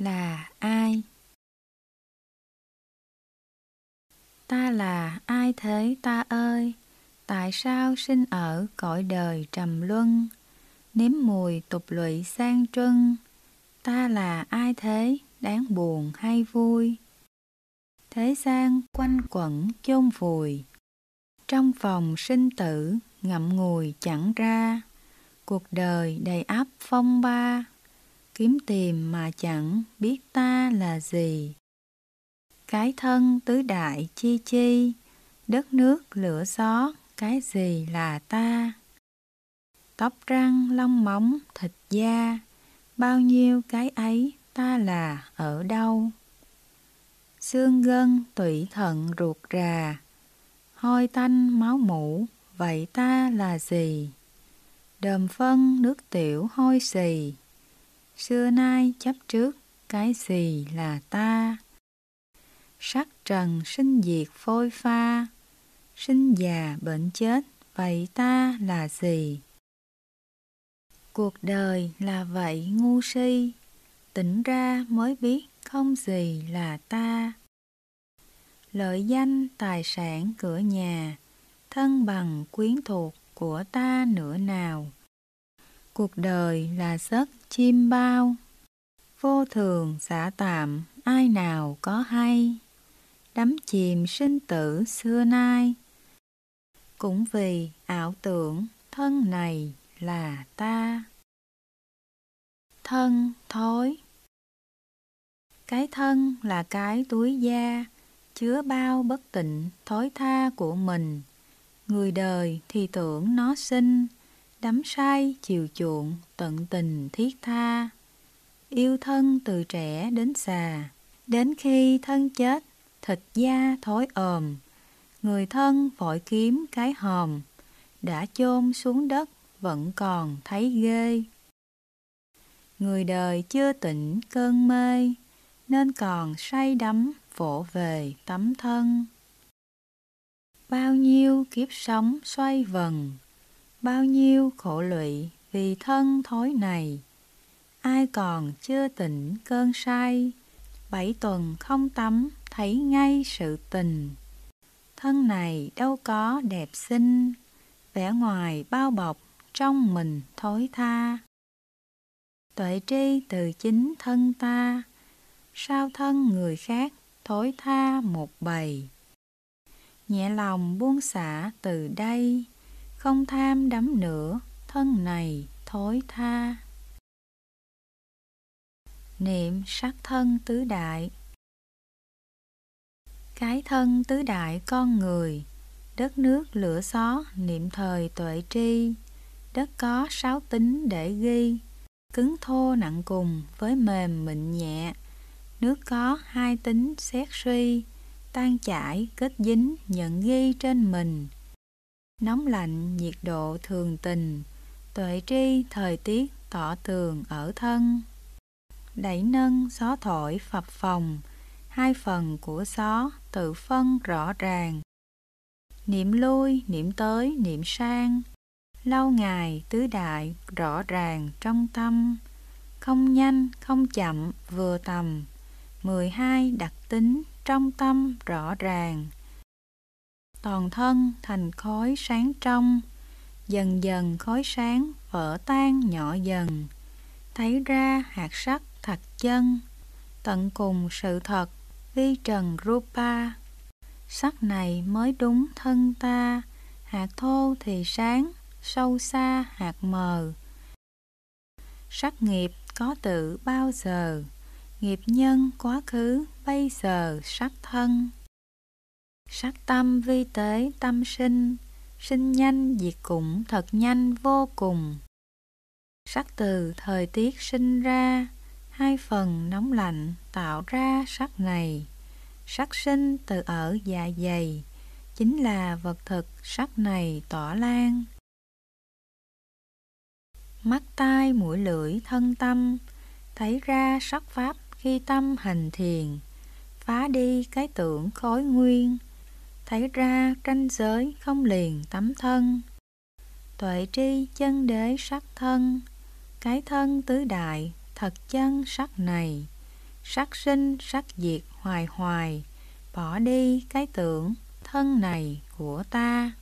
là ai? Ta là ai thế ta ơi? Tại sao sinh ở cõi đời trầm luân? Nếm mùi tục lụy sang trân Ta là ai thế? Đáng buồn hay vui? Thế gian quanh quẩn chôn vùi Trong phòng sinh tử ngậm ngùi chẳng ra Cuộc đời đầy áp phong ba Kiếm tìm mà chẳng biết ta là gì. Cái thân tứ đại chi chi, Đất nước lửa gió, cái gì là ta? Tóc răng, lông móng, thịt da, Bao nhiêu cái ấy ta là ở đâu? Xương gân tủy thận ruột rà, Hôi tanh máu mũ Vậy ta là gì? Đờm phân nước tiểu hôi xì. Xưa nay chấp trước Cái gì là ta? Sắc trần sinh diệt phôi pha, Sinh già bệnh chết, Vậy ta là gì? Cuộc đời là vậy, ngu si, Tỉnh ra mới biết không gì là ta Lợi danh, tài sản cửa nhà, thân bằng quyến thuộc của ta nữa nào. Cuộc đời là giấc chim bao, vô thường xả tạm ai nào có hay. Đắm chìm sinh tử xưa nay, cũng vì ảo tưởng thân này là ta. Thân thối Cái thân là cái túi da, chứa bao bất tịnh thối tha của mình Người đời thì tưởng nó sinh, đắm say chiều chuộng, tận tình thiết tha. Yêu thân từ trẻ đến già, đến khi thân chết, thịt da thối ồm. Người thân vội kiếm cái hòm, đã chôn xuống đất vẫn còn thấy ghê. Người đời chưa tỉnh cơn mê, nên còn say đắm vỗ về tấm thân. Bao nhiêu kiếp sống xoay vần, bao nhiêu khổ lụy vì thân thối này. Ai còn chưa tỉnh cơn say, bảy tuần không tắm thấy ngay sự tình. Thân này đâu có đẹp xinh, vẻ ngoài bao bọc trong mình thối tha. Tuệ tri từ chính thân ta, sao thân người khác thối tha một bầy nhẹ lòng buông xả từ đây, không tham đắm nữa, thân này thối tha. Niệm sắc thân tứ đại Cái thân tứ đại con người, đất nước lửa gió niệm thời tuệ tri, đất có sáu tính để ghi, cứng thô nặng cùng với mềm mịn nhẹ, nước có hai tính xét suy, tan chảy, kết dính, nhận ghi trên mình. Nóng lạnh, nhiệt độ thường tình, tuệ tri, thời tiết, tỏ tường ở thân. Đẩy nâng, gió thổi, phập phòng, hai phần của gió tự phân rõ ràng. Niệm lui, niệm tới, niệm sang, lâu ngày tứ đại rõ ràng trong tâm, không nhanh, không chậm, vừa tầm. 12 đặc tính trong tâm rõ ràng toàn thân thành khói sáng trong. Dần dần khói sáng vỡ tan nhỏ dần. Thấy ra hạt sắc thật chân. Tận cùng sự thật, vi trần rupa. Sắc này mới đúng thân ta. Hạt thô thì sáng, sâu xa hạt mờ. Sắc nghiệp có tự bao giờ? Nghiệp nhân quá khứ bây giờ sắc thân sắc tâm vi tế, tâm sinh. Sinh nhanh, diệt cũng thật nhanh, vô cùng. Sắc từ, thời tiết sinh ra. Hai phần, nóng lạnh, tạo ra sắc này. Sắc sinh, từ ở dạ dày. Chính là vật thực, sắc này, tỏa lan. Mắt tai, mũi lưỡi, thân tâm. Thấy ra sắc pháp khi tâm hành thiền. Phá đi cái tưởng khối nguyên thấy ra tranh giới không liền tấm thân. Tuệ tri chân đế sắc thân. Cái thân tứ đại thật chân sắc này. Sắc sinh sắc diệt hoài hoài, bỏ đi cái tưởng thân này của ta.